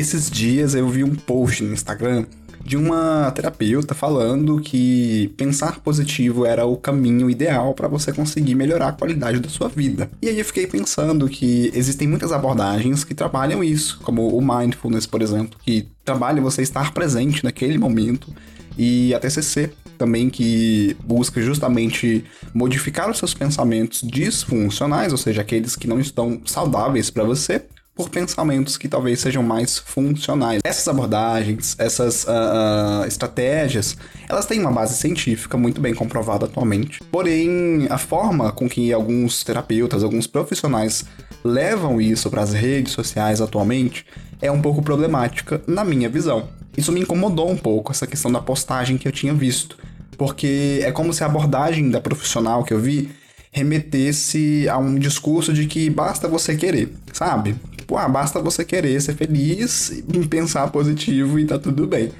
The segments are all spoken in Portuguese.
Esses dias eu vi um post no Instagram de uma terapeuta falando que pensar positivo era o caminho ideal para você conseguir melhorar a qualidade da sua vida. E aí eu fiquei pensando que existem muitas abordagens que trabalham isso, como o mindfulness, por exemplo, que trabalha você estar presente naquele momento, e a TCC também que busca justamente modificar os seus pensamentos disfuncionais, ou seja, aqueles que não estão saudáveis para você, por pensamentos que talvez sejam mais funcionais. Essas abordagens, essas uh, uh, estratégias, elas têm uma base científica muito bem comprovada atualmente. Porém, a forma com que alguns terapeutas, alguns profissionais levam isso para as redes sociais atualmente é um pouco problemática, na minha visão. Isso me incomodou um pouco, essa questão da postagem que eu tinha visto. Porque é como se a abordagem da profissional que eu vi remetesse a um discurso de que basta você querer, sabe? Tipo, ah, basta você querer ser feliz e pensar positivo e tá tudo bem.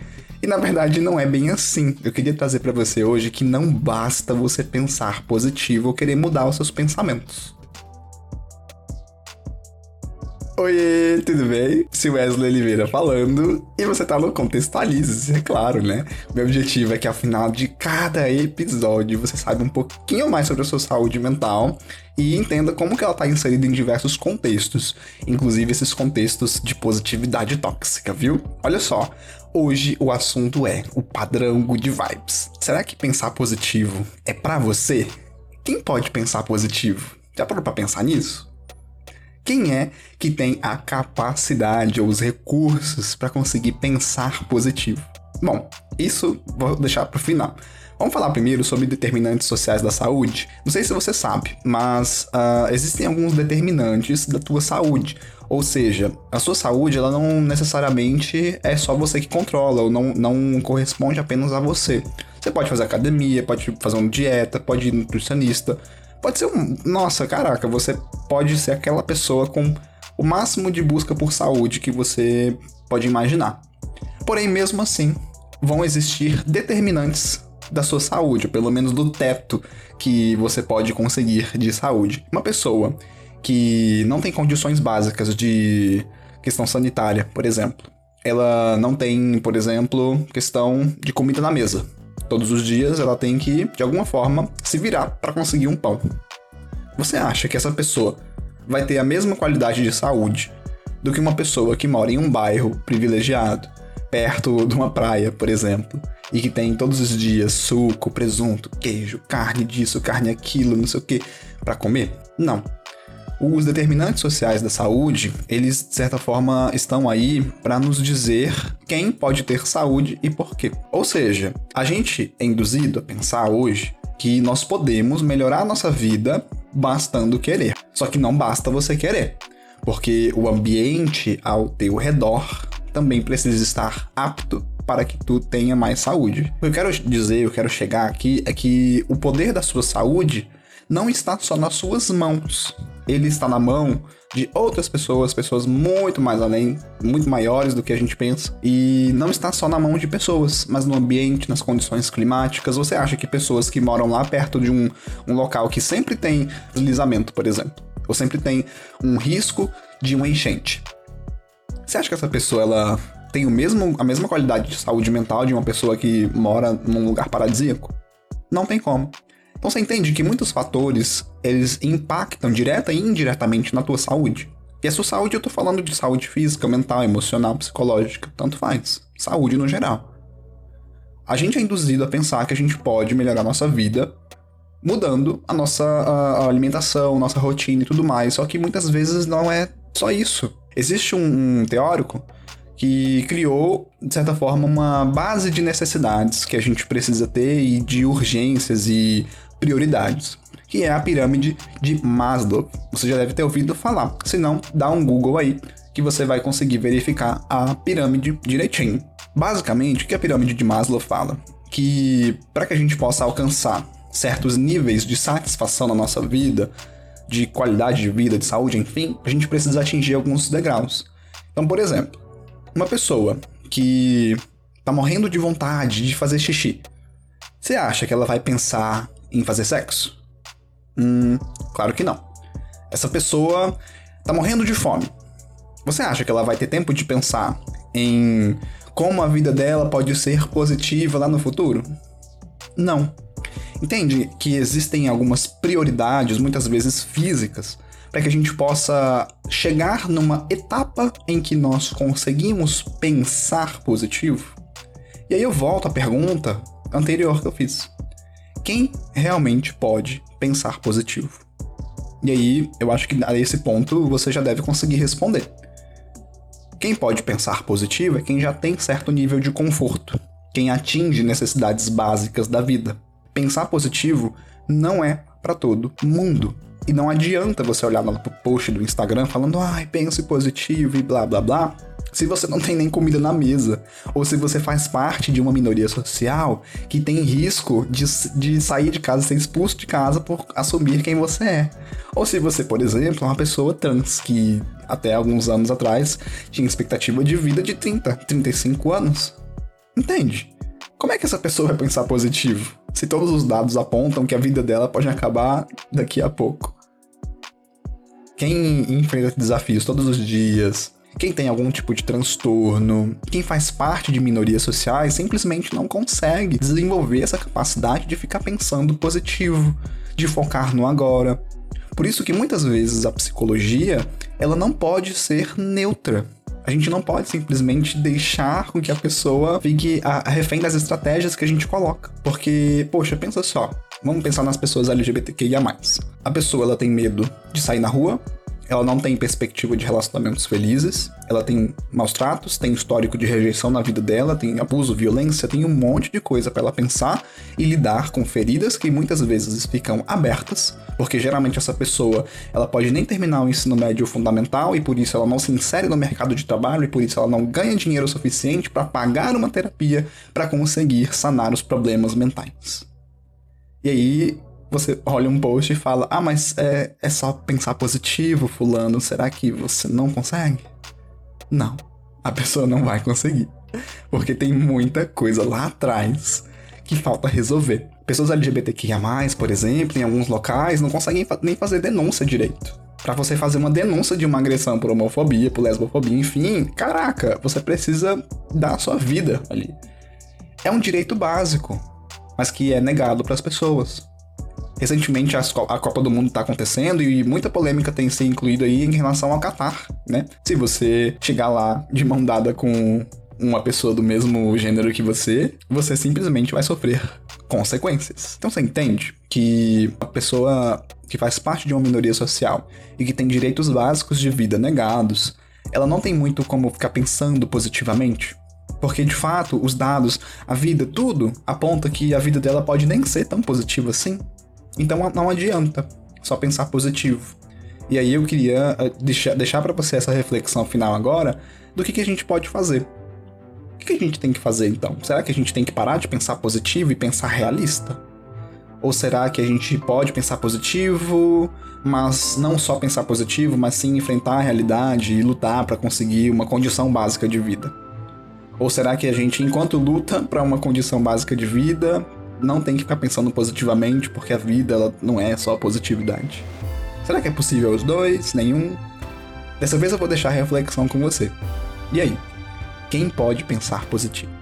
E na verdade não é bem assim. Eu queria trazer para você hoje que não basta você pensar positivo ou querer mudar os seus pensamentos. Oi, tudo bem? Se Wesley Oliveira falando e você tá no Contextualize, é claro, né? Meu objetivo é que ao final de cada episódio você saiba um pouquinho mais sobre a sua saúde mental e entenda como que ela tá inserida em diversos contextos, inclusive esses contextos de positividade tóxica, viu? Olha só, hoje o assunto é o padrão good vibes. Será que pensar positivo é para você? Quem pode pensar positivo? Já parou pra pensar nisso? Quem é que tem a capacidade ou os recursos para conseguir pensar positivo? Bom, isso vou deixar para o final. Vamos falar primeiro sobre determinantes sociais da saúde? Não sei se você sabe, mas uh, existem alguns determinantes da tua saúde. Ou seja, a sua saúde ela não necessariamente é só você que controla, ou não, não corresponde apenas a você. Você pode fazer academia, pode fazer uma dieta, pode ir nutricionista, Pode ser um. Nossa, caraca, você pode ser aquela pessoa com o máximo de busca por saúde que você pode imaginar. Porém, mesmo assim, vão existir determinantes da sua saúde, ou pelo menos do teto que você pode conseguir de saúde. Uma pessoa que não tem condições básicas de questão sanitária, por exemplo. Ela não tem, por exemplo, questão de comida na mesa. Todos os dias ela tem que, de alguma forma, se virar para conseguir um pão. Você acha que essa pessoa vai ter a mesma qualidade de saúde do que uma pessoa que mora em um bairro privilegiado, perto de uma praia, por exemplo, e que tem todos os dias suco, presunto, queijo, carne disso, carne aquilo, não sei o que, para comer? Não. Os determinantes sociais da saúde, eles de certa forma estão aí para nos dizer quem pode ter saúde e por quê. Ou seja, a gente é induzido a pensar hoje que nós podemos melhorar a nossa vida bastando querer. Só que não basta você querer, porque o ambiente ao teu redor também precisa estar apto para que tu tenha mais saúde. O que eu quero dizer, eu quero chegar aqui é que o poder da sua saúde não está só nas suas mãos ele está na mão de outras pessoas, pessoas muito mais além, muito maiores do que a gente pensa, e não está só na mão de pessoas, mas no ambiente, nas condições climáticas. Você acha que pessoas que moram lá perto de um, um local que sempre tem deslizamento, por exemplo, ou sempre tem um risco de uma enchente, você acha que essa pessoa ela tem o mesmo, a mesma qualidade de saúde mental de uma pessoa que mora num lugar paradisíaco? Não tem como. Então você entende que muitos fatores, eles impactam direta e indiretamente na tua saúde. E a sua saúde, eu tô falando de saúde física, mental, emocional, psicológica, tanto faz. Saúde no geral. A gente é induzido a pensar que a gente pode melhorar nossa vida mudando a nossa a alimentação, nossa rotina e tudo mais. Só que muitas vezes não é só isso. Existe um, um teórico que criou, de certa forma, uma base de necessidades que a gente precisa ter e de urgências e prioridades, que é a pirâmide de Maslow. Você já deve ter ouvido falar, se não, dá um Google aí que você vai conseguir verificar a pirâmide direitinho. Basicamente, o que a pirâmide de Maslow fala? Que para que a gente possa alcançar certos níveis de satisfação na nossa vida, de qualidade de vida, de saúde, enfim, a gente precisa atingir alguns degraus. Então, por exemplo, uma pessoa que tá morrendo de vontade de fazer xixi, você acha que ela vai pensar em fazer sexo? Hum, claro que não. Essa pessoa tá morrendo de fome. Você acha que ela vai ter tempo de pensar em como a vida dela pode ser positiva lá no futuro? Não. Entende que existem algumas prioridades, muitas vezes físicas, para que a gente possa chegar numa etapa em que nós conseguimos pensar positivo? E aí eu volto à pergunta anterior que eu fiz. Quem realmente pode pensar positivo? E aí eu acho que a esse ponto você já deve conseguir responder. Quem pode pensar positivo é quem já tem certo nível de conforto, quem atinge necessidades básicas da vida. Pensar positivo não é para todo mundo. E não adianta você olhar no post do Instagram falando, ai, pense positivo e blá blá blá, se você não tem nem comida na mesa, ou se você faz parte de uma minoria social que tem risco de, de sair de casa, ser expulso de casa por assumir quem você é. Ou se você, por exemplo, é uma pessoa trans que até alguns anos atrás tinha expectativa de vida de 30, 35 anos. Entende? Como é que essa pessoa vai pensar positivo? Se todos os dados apontam que a vida dela pode acabar daqui a pouco. Quem enfrenta desafios todos os dias, quem tem algum tipo de transtorno, quem faz parte de minorias sociais simplesmente não consegue desenvolver essa capacidade de ficar pensando positivo, de focar no agora. Por isso que muitas vezes a psicologia, ela não pode ser neutra. A gente não pode simplesmente deixar com que a pessoa fique a, refém das estratégias que a gente coloca. Porque, poxa, pensa só. Vamos pensar nas pessoas LGBTQIA+. A pessoa ela tem medo de sair na rua, ela não tem perspectiva de relacionamentos felizes, ela tem maus tratos, tem histórico de rejeição na vida dela, tem abuso, violência, tem um monte de coisa para ela pensar e lidar com feridas que muitas vezes ficam abertas, porque geralmente essa pessoa, ela pode nem terminar o ensino médio fundamental e por isso ela não se insere no mercado de trabalho e por isso ela não ganha dinheiro suficiente para pagar uma terapia para conseguir sanar os problemas mentais. E aí, você olha um post e fala: Ah, mas é, é só pensar positivo, Fulano, será que você não consegue? Não, a pessoa não vai conseguir. Porque tem muita coisa lá atrás que falta resolver. Pessoas LGBTQIA, por exemplo, em alguns locais, não conseguem nem fazer denúncia direito. Para você fazer uma denúncia de uma agressão por homofobia, por lesbofobia, enfim, caraca, você precisa dar a sua vida ali. É um direito básico, mas que é negado para as pessoas. Recentemente a Copa do Mundo está acontecendo e muita polêmica tem se incluído aí em relação ao Qatar, né? Se você chegar lá de mão dada com uma pessoa do mesmo gênero que você, você simplesmente vai sofrer consequências. Então você entende que a pessoa que faz parte de uma minoria social e que tem direitos básicos de vida negados, ela não tem muito como ficar pensando positivamente. Porque de fato, os dados, a vida, tudo aponta que a vida dela pode nem ser tão positiva assim. Então não adianta só pensar positivo. E aí eu queria eh, deixar, deixar para você essa reflexão final agora do que, que a gente pode fazer. O que, que a gente tem que fazer então? Será que a gente tem que parar de pensar positivo e pensar realista? Ou será que a gente pode pensar positivo, mas não só pensar positivo, mas sim enfrentar a realidade e lutar para conseguir uma condição básica de vida? Ou será que a gente, enquanto luta para uma condição básica de vida, não tem que ficar pensando positivamente, porque a vida ela não é só positividade. Será que é possível os dois? Nenhum? Dessa vez eu vou deixar a reflexão com você. E aí? Quem pode pensar positivo?